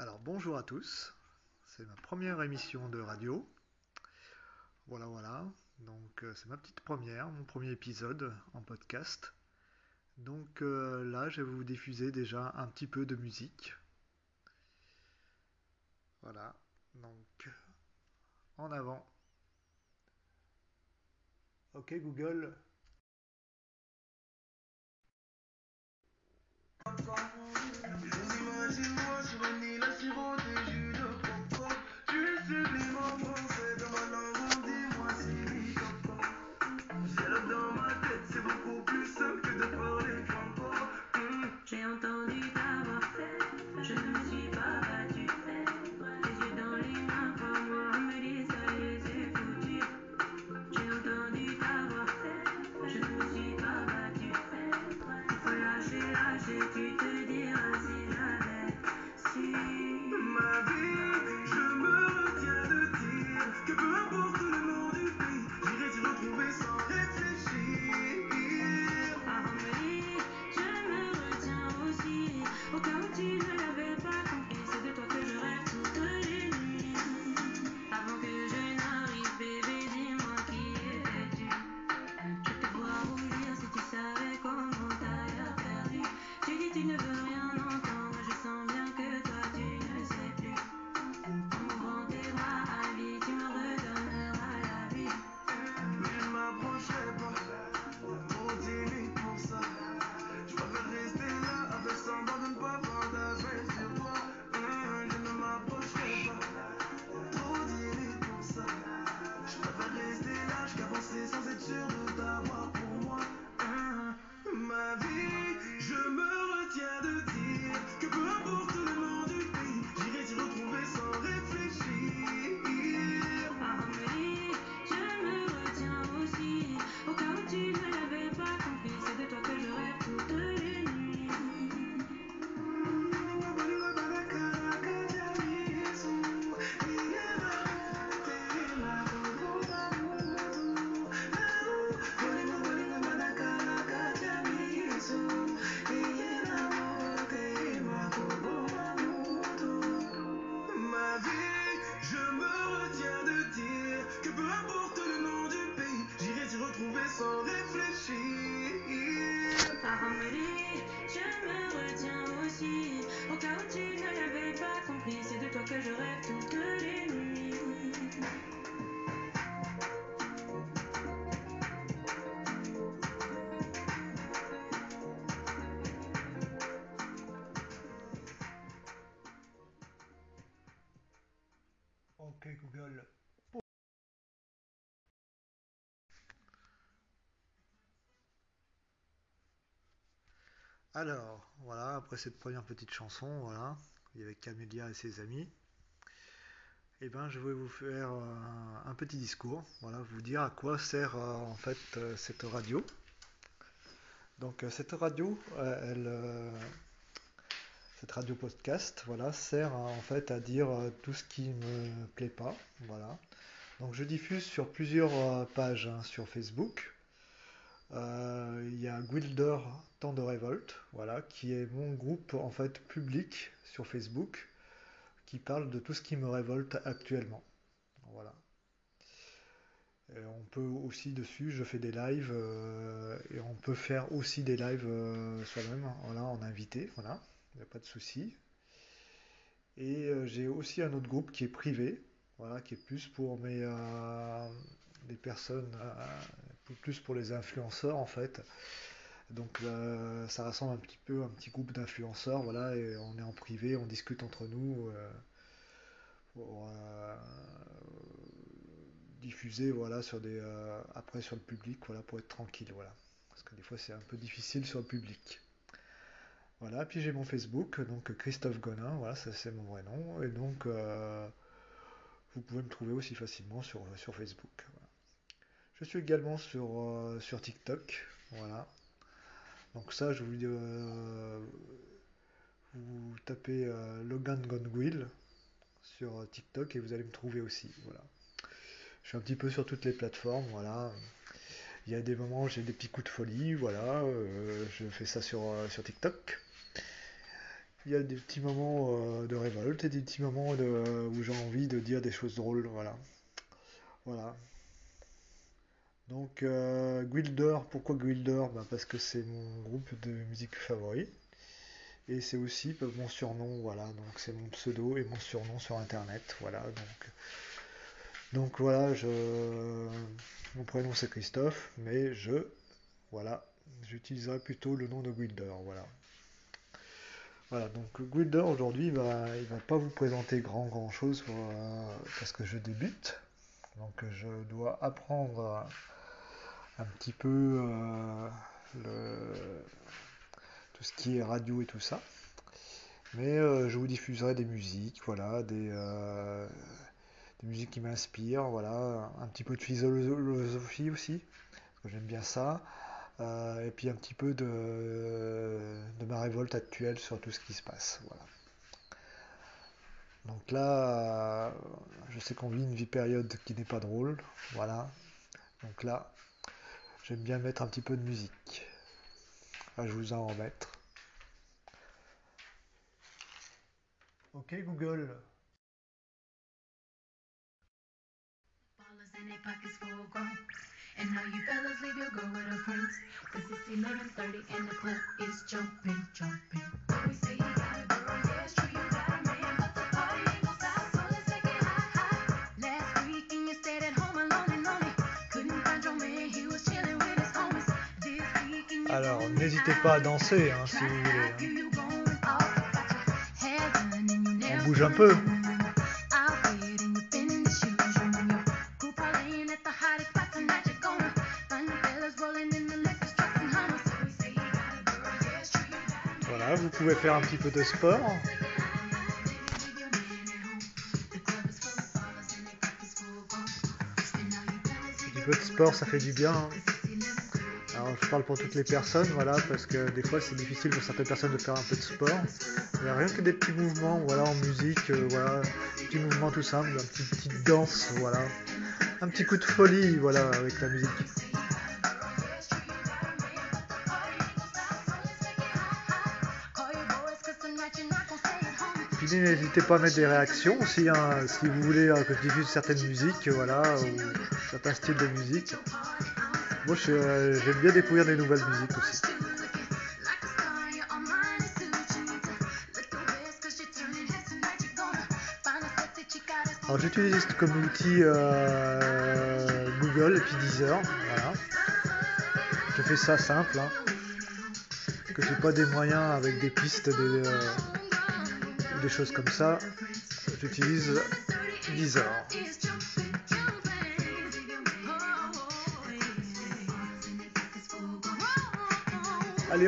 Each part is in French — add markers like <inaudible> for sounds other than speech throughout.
Alors bonjour à tous, c'est ma première émission de radio. Voilà, voilà. Donc euh, c'est ma petite première, mon premier épisode en podcast. Donc euh, là, je vais vous diffuser déjà un petit peu de musique. Voilà. Donc en avant. Ok Google. magic Alors, voilà, après cette première petite chanson, voilà, il y Camélia et ses amis. Et ben, je vais vous faire euh, un, petit discours, voilà, vous dire à quoi sert euh, en fait euh, cette radio. Donc, cette radio, elle, cette radio podcast, voilà, sert en fait à dire tout ce qui me plaît pas, voilà. Donc, je diffuse sur plusieurs pages hein, sur Facebook. Il y a Guilder Temps de Révolte, voilà, qui est mon groupe en fait public sur Facebook, qui parle de tout ce qui me révolte actuellement. Voilà. On peut aussi dessus, je fais des lives euh, et on peut faire aussi des lives euh, soi-même, voilà, en invité, voilà, il n'y a pas de souci. Et euh, j'ai aussi un autre groupe qui est privé, voilà, qui est plus pour mes personnes, plus pour les influenceurs en fait. Donc euh, ça rassemble un petit peu un petit groupe d'influenceurs, voilà, et on est en privé, on discute entre nous euh, pour euh, diffuser, voilà, sur des, après sur le public, voilà, pour être tranquille, voilà. Parce que des fois c'est un peu difficile sur le public. Voilà, puis j'ai mon Facebook, donc Christophe Gonin, voilà, ça c'est mon vrai nom, et donc vous pouvez me trouver aussi facilement sur, sur Facebook. Je suis également sur, sur TikTok, voilà. Donc ça, je vous, euh, vous tapez euh, Logan Gonguil sur TikTok et vous allez me trouver aussi, voilà. Je suis un petit peu sur toutes les plateformes, voilà. Il y a des moments où j'ai des petits coups de folie, voilà. euh, je fais ça sur, euh, sur TikTok. il y a des petits moments de révolte et des petits moments où j'ai envie de dire des choses drôles. Voilà. Voilà. Donc, euh, Gwilder, pourquoi Gwilder Bah, Parce que c'est mon groupe de musique favori. Et c'est aussi mon surnom, voilà. Donc, c'est mon pseudo et mon surnom sur internet. Voilà. Donc, voilà, je... mon prénom c'est Christophe, mais je. Voilà. J'utiliserai plutôt le nom de Gwilder. Voilà. Voilà, donc Gwilder aujourd'hui, bah, il va pas vous présenter grand grand chose euh, parce que je débute. Donc je dois apprendre un petit peu euh, le, tout ce qui est radio et tout ça. Mais euh, je vous diffuserai des musiques, voilà, des, euh, des musiques qui m'inspirent, voilà, un petit peu de philosophie aussi, parce que j'aime bien ça. Et puis un petit peu de, de, ma révolte actuelle sur tout ce qui se passe. Voilà. Donc là, je sais qu'on vit une vie période qui n'est pas drôle. Voilà. Donc là, j'aime bien mettre un petit peu de musique. Je vous en remettre. Ok Google. Alors, n'hésitez pas à danser hein, si vous voulez. hein. On bouge un peu. Voilà, vous pouvez faire un petit peu de sport. Un petit peu de sport, ça fait du bien. hein. Parle pour toutes les personnes, voilà, parce que des fois c'est difficile pour certaines personnes de faire un peu de sport. A rien que des petits mouvements, voilà, en musique, euh, voilà, petits mouvements tout simples, une petite, petite danse, voilà, un petit coup de folie, voilà, avec la musique. Puis n'hésitez pas à mettre des réactions aussi, hein, si vous voulez euh, que je diffuse certaines musiques, voilà, ou certains styles de musique. Euh, j'aime bien découvrir des nouvelles musiques aussi. Alors j'utilise comme outil euh, Google et puis Deezer, voilà. Je fais ça simple, hein. que j'ai pas des moyens avec des pistes, des, euh, des choses comme ça. J'utilise Deezer.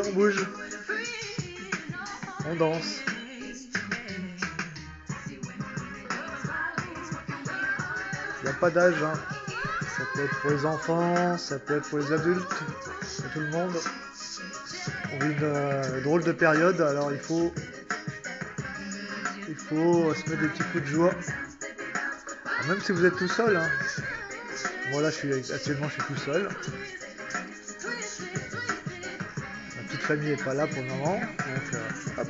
On bouge, on danse. Il n'y a pas d'âge, hein. ça peut être pour les enfants, ça peut être pour les adultes, pour tout le monde. On vit une euh, drôle de période, alors il faut, il faut se mettre des petits coups de joie. Même si vous êtes tout seul, hein. moi là je suis actuellement je suis tout seul. Famille n'est pas là pour le moment, donc euh, hop.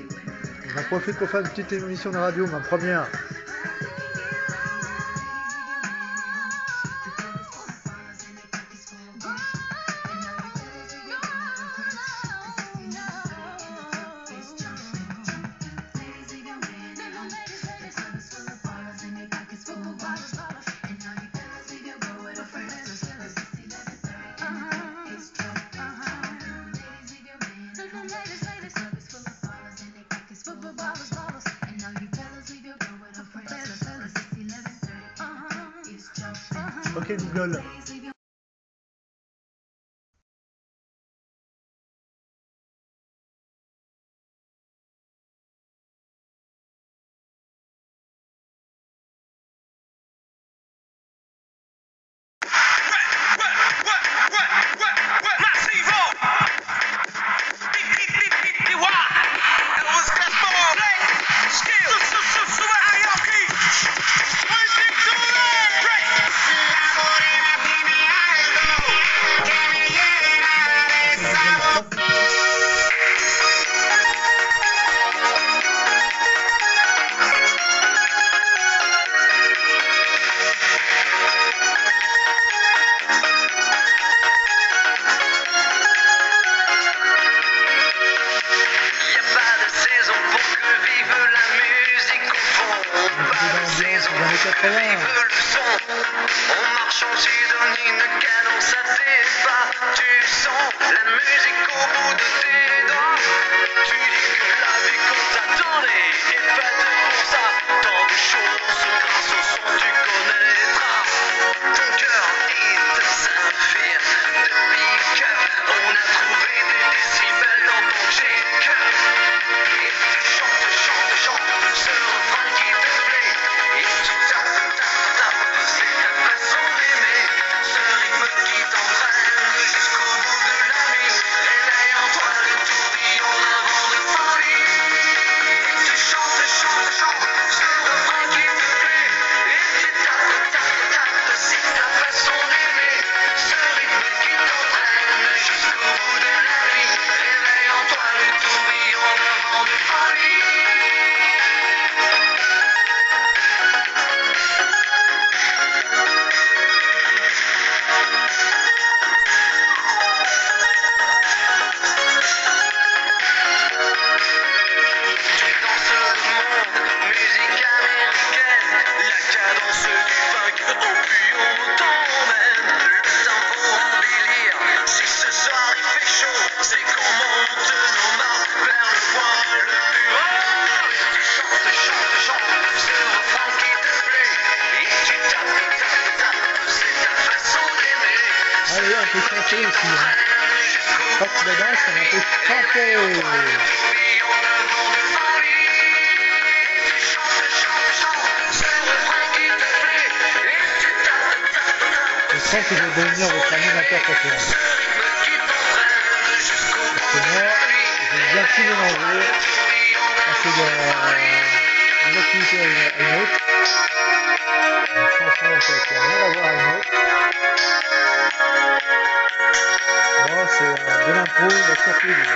j'en profite pour faire une petite émission de radio, ma première. Ok Google. 80. Vive le son, en une cadence à tes pas. Tu sens la musique au bout de tes Que je vais devenir votre animateur préféré. Parce que moi, j'aime bien tout mélanger. Passer de- d'une activité à une, autre. Chanson, ça n'a rien à voir à une autre. Moi, c'est euh, de l'impro, de la surprise.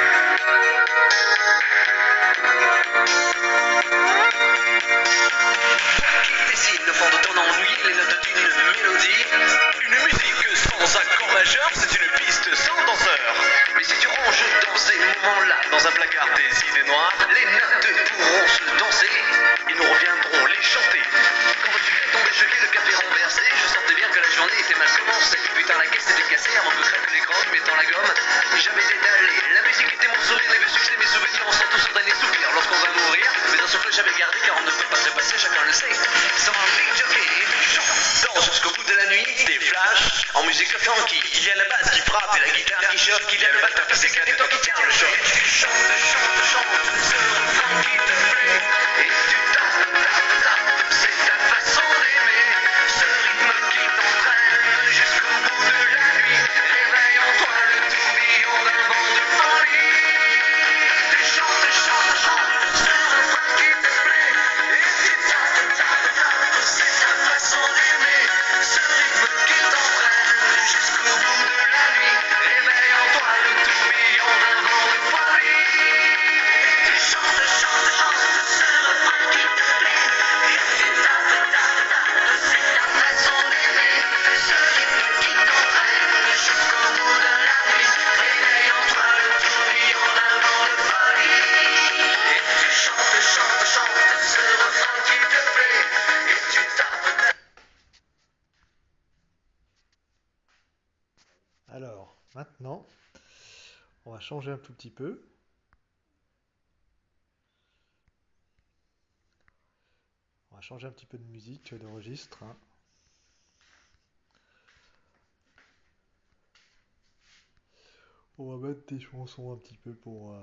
qui dessine le fond de ton ennui, les notes d'une mélodie? C'est une piste sans danseur. Mais si tu ranges dans ces moments-là, dans un placard des idées noires, les notes pourront se danser et nous reviendrons les chanter. Quand tu fais tomber gelé, le café renversé, je sentais bien que la journée était mal commencée. Putain, la caisse était cassée avant que craque les gommes, mettant la gomme. J'avais détalé, la musique était mon sourire, les succès, mes souvenirs, on sent tous sur des soupirs lorsqu'on va mourir. Mais un souffle j'avais gardé car on ne peut pas se passer, chacun le sait. Sans un big jockey, chante, danse jusqu'au bout de la nuit, des flashs en musique funky. Il y a la basse qui frappe et la guitare qui choque, il y a le batteur qui s'éclate et toi qui tiens le choc. Tu chantes, chantes, chantes, ce refrain qui te plaît. Changer un tout petit peu. On va changer un petit peu de musique, de registre. hein. On va mettre des chansons un petit peu pour... euh,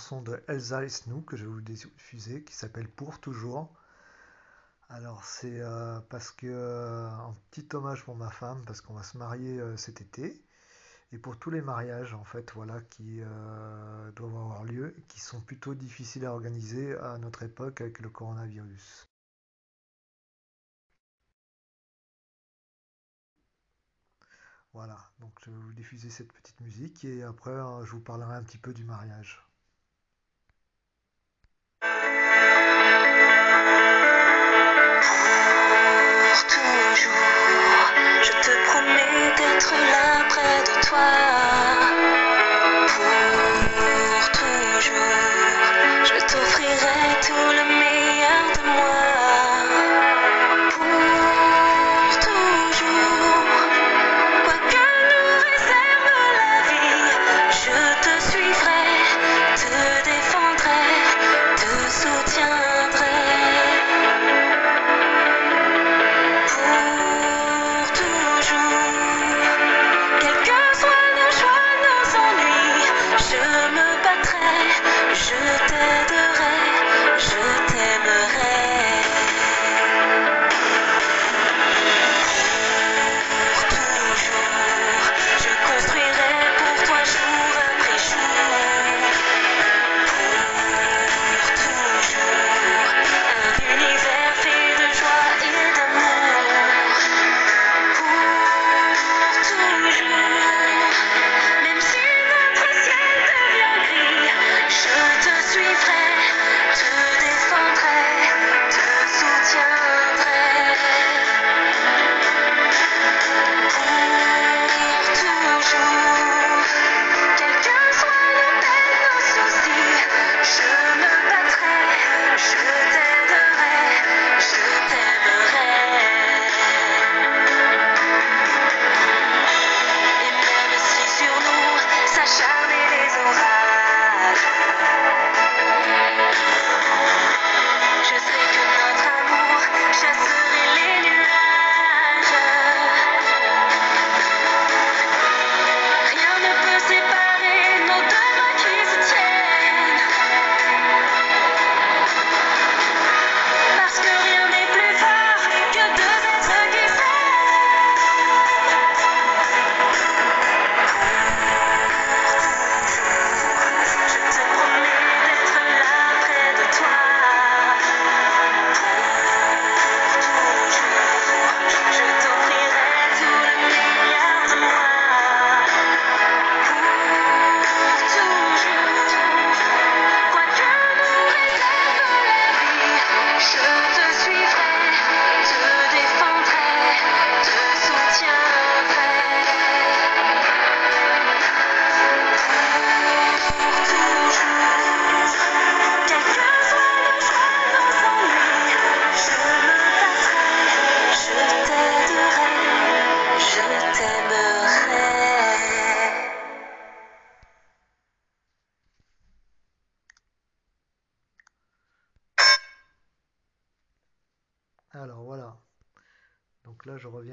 chanson de Elsa et que je vais vous diffuser qui s'appelle Pour toujours. Alors c'est euh, parce que euh, un petit hommage pour ma femme parce qu'on va se marier euh, cet été et pour tous les mariages en fait voilà qui doivent avoir lieu et qui sont plutôt difficiles à organiser à notre époque avec le coronavirus. Voilà, donc je vais vous diffuser cette petite musique et après je vous parlerai un petit peu du mariage.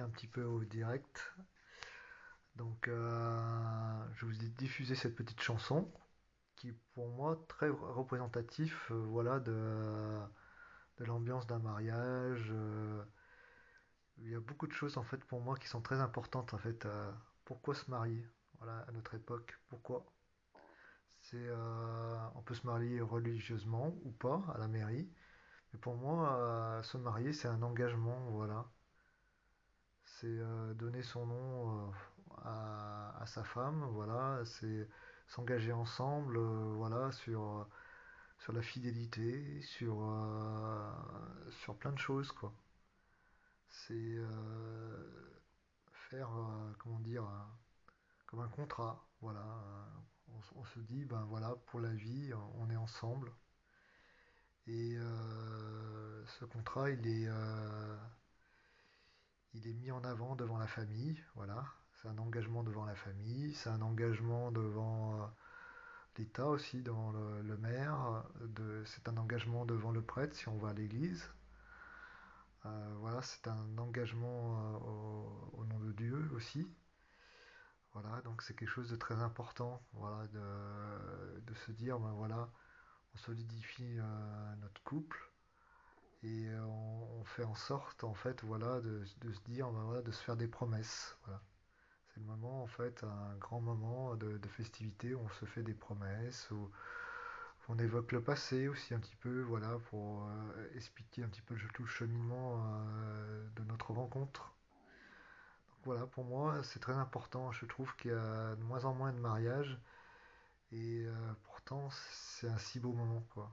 Un petit peu au direct. Donc, euh, je vous ai diffusé cette petite chanson qui, est pour moi, très représentatif, euh, voilà, de, de l'ambiance d'un mariage. euh, il y a beaucoup de choses en fait pour moi qui sont très importantes en fait. pourquoi se marier? Voilà, à notre époque, pourquoi? C'est, on peut se marier religieusement ou pas à la mairie, mais pour moi, se marier, c'est un engagement, voilà. C'est euh, donner son nom euh, à, à sa femme, voilà. C'est s'engager ensemble, euh, voilà, sur, sur la fidélité, sur, sur plein de choses, quoi. C'est faire, comment dire, comme un contrat, voilà. On, se dit, ben voilà, pour la vie, on est ensemble. Et ce contrat, il est, il est mis en avant devant la famille, voilà. C'est un engagement devant la famille, c'est un engagement devant euh, l'État aussi, devant le, maire, c'est un engagement devant le prêtre si on va à l'église. Euh, voilà, c'est un engagement euh, au, nom de Dieu aussi. Voilà, donc c'est quelque chose de très important, voilà, de, se dire, ben voilà, on solidifie notre couple et euh, on, fait en sorte, en fait, voilà, de, de se dire, ben voilà, de se faire des promesses, voilà. C'est le moment, en fait, un grand moment de, de festivité où on se fait des promesses, où on évoque le passé aussi un petit peu, voilà, pour euh, expliquer un petit peu tout le cheminement euh, de notre rencontre. Voilà, pour moi, c'est très important. Je trouve qu'il y a de moins en moins de mariages et pourtant, c'est un si beau moment, quoi.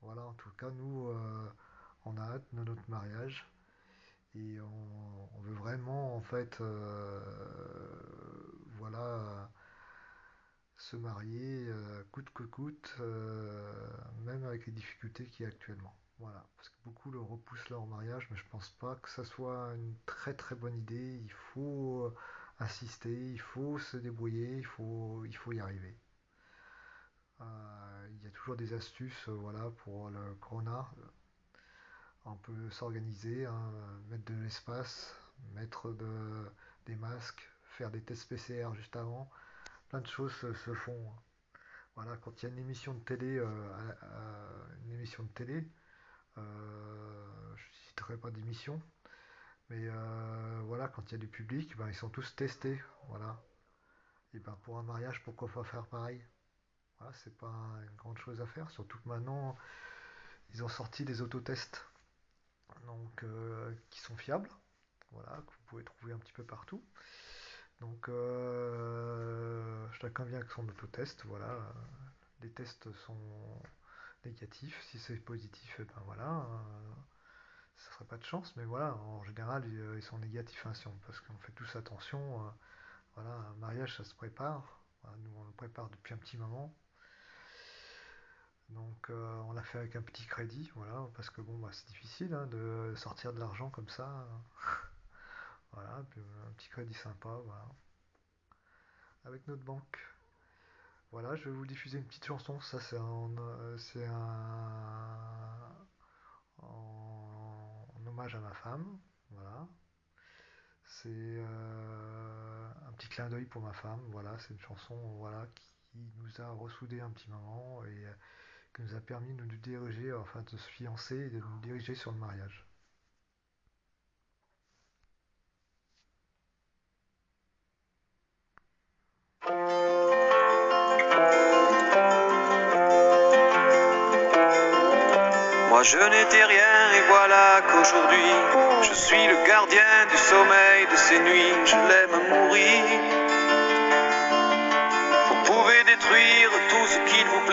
Voilà, en tout cas, nous, on a hâte de notre mariage et on, veut vraiment, en fait, euh, voilà, se marier euh, coûte que coûte, euh, même avec les difficultés qu'il y a actuellement. Voilà, parce que beaucoup le repoussent leur mariage, mais je pense pas que ça soit une très très bonne idée. Il faut insister, il faut se débrouiller, il faut, il faut y arriver. Il y a toujours des astuces, voilà, pour le corona. On peut s'organiser, hein, mettre de l'espace, mettre de, des masques, faire des tests PCR juste avant. Plein de choses se, font. Voilà, quand il y a une émission de télé, euh, une émission de télé, euh, je ne citerai pas d'émission, mais euh, voilà, quand il y a du public, ben, ils sont tous testés. Voilà. Et ben pour un mariage, pourquoi pas faire pareil? Voilà, c'est pas une grande chose à faire, surtout que maintenant ils ont sorti des autotests, donc euh, qui sont fiables, voilà, que vous pouvez trouver un petit peu partout. Donc chacun vient avec son autotest, voilà. Les tests sont négatifs, si c'est positif, eh ben voilà, euh, ça serait pas de chance, mais voilà, en général ils, euh, ils sont négatifs, hein, parce qu'on fait tous attention. voilà, un mariage ça se prépare, nous on le prépare depuis un petit moment. Donc euh, on l'a fait avec un petit crédit, voilà, parce que bon bah c'est difficile hein, de sortir de l'argent comme ça. <laughs> Voilà, puis euh, un petit crédit sympa, voilà, avec notre banque. Voilà, je vais vous diffuser une petite chanson, ça c'est un, euh, en, en hommage à ma femme, voilà. C'est euh, un petit clin d'œil pour ma femme, voilà, c'est une chanson voilà, qui nous a ressoudés un petit moment et euh, qui nous a permis de nous diriger, enfin de se fiancer et de nous diriger sur le mariage. Moi je n'étais rien et voilà qu'aujourd'hui je suis le gardien du sommeil de ces nuits, je l'aime mourir.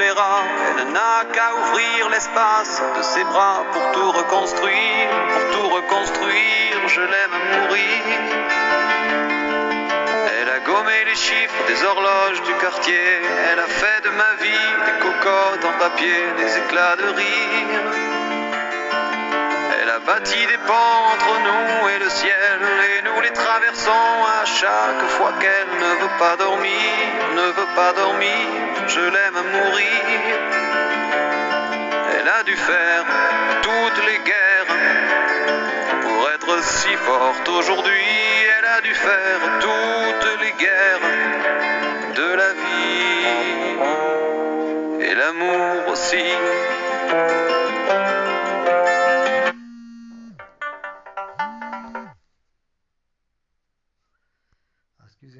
Elle n'a qu'à ouvrir l'espace de ses bras pour tout reconstruire, pour tout reconstruire, je l'aime mourir. Elle a gommé les chiffres des horloges du quartier. Elle a fait de ma vie des cocottes en papier, des éclats de rire. Elle a bâti des entre nous et le ciel, et nous les traversons à chaque fois qu'elle ne veut pas dormir, ne veut pas dormir. Je l'aime mourir. Elle a dû faire toutes les guerres pour être si forte aujourd'hui. Elle a dû faire toutes les guerres de la vie et l'amour aussi.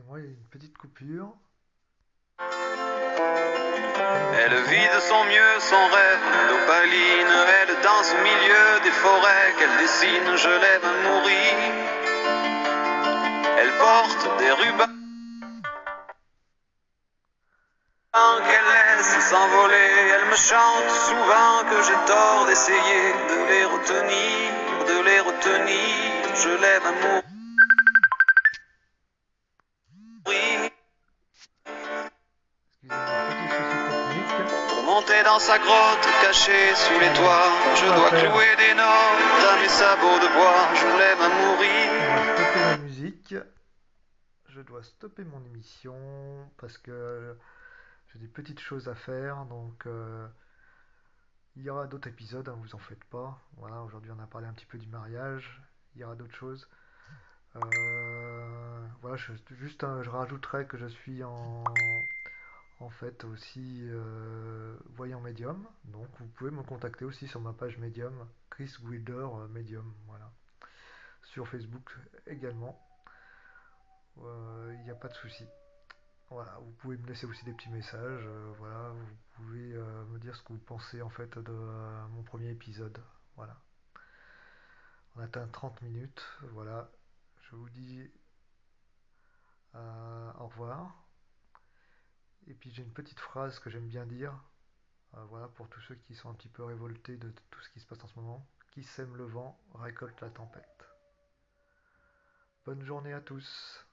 Une petite coupure. Elle vit de son mieux son rêve d'opaline. Elle danse au milieu des forêts qu'elle dessine. Je l'aime à mourir. Elle porte des rubans qu'elle laisse s'envoler. Elle me chante souvent que j'ai tort d'essayer de les retenir, de les retenir. Je l'aime mourir. Dans sa grotte cachée sous les toits, je dois clouer des notes à mes sabots de bois. Je l'aime à stopper mourir. la musique. Je dois stopper mon émission parce que j'ai des petites choses à faire. Donc, euh, il y aura d'autres épisodes, hein, vous en faites pas. Voilà, aujourd'hui on a parlé un petit peu du mariage. Il y aura d'autres choses. Euh, voilà, je, juste, hein, je rajouterai que je suis en, en fait aussi euh, voyant médium. Donc, vous pouvez me contacter aussi sur ma page médium, Chris Wilder euh, Medium. Voilà sur Facebook également. Euh, Il n'y a pas de souci. Voilà, vous pouvez me laisser aussi des petits messages. euh, voilà, vous pouvez euh, me dire ce que vous pensez en fait de euh, mon premier épisode. Voilà. On atteint 30 minutes. Voilà. Je vous dis euh, au revoir. Et puis j'ai une petite phrase que j'aime bien dire. Euh, voilà, pour tous ceux qui sont un petit peu révoltés de tout ce qui se passe en ce moment. Qui sème le vent récolte la tempête. Bonne journée à tous.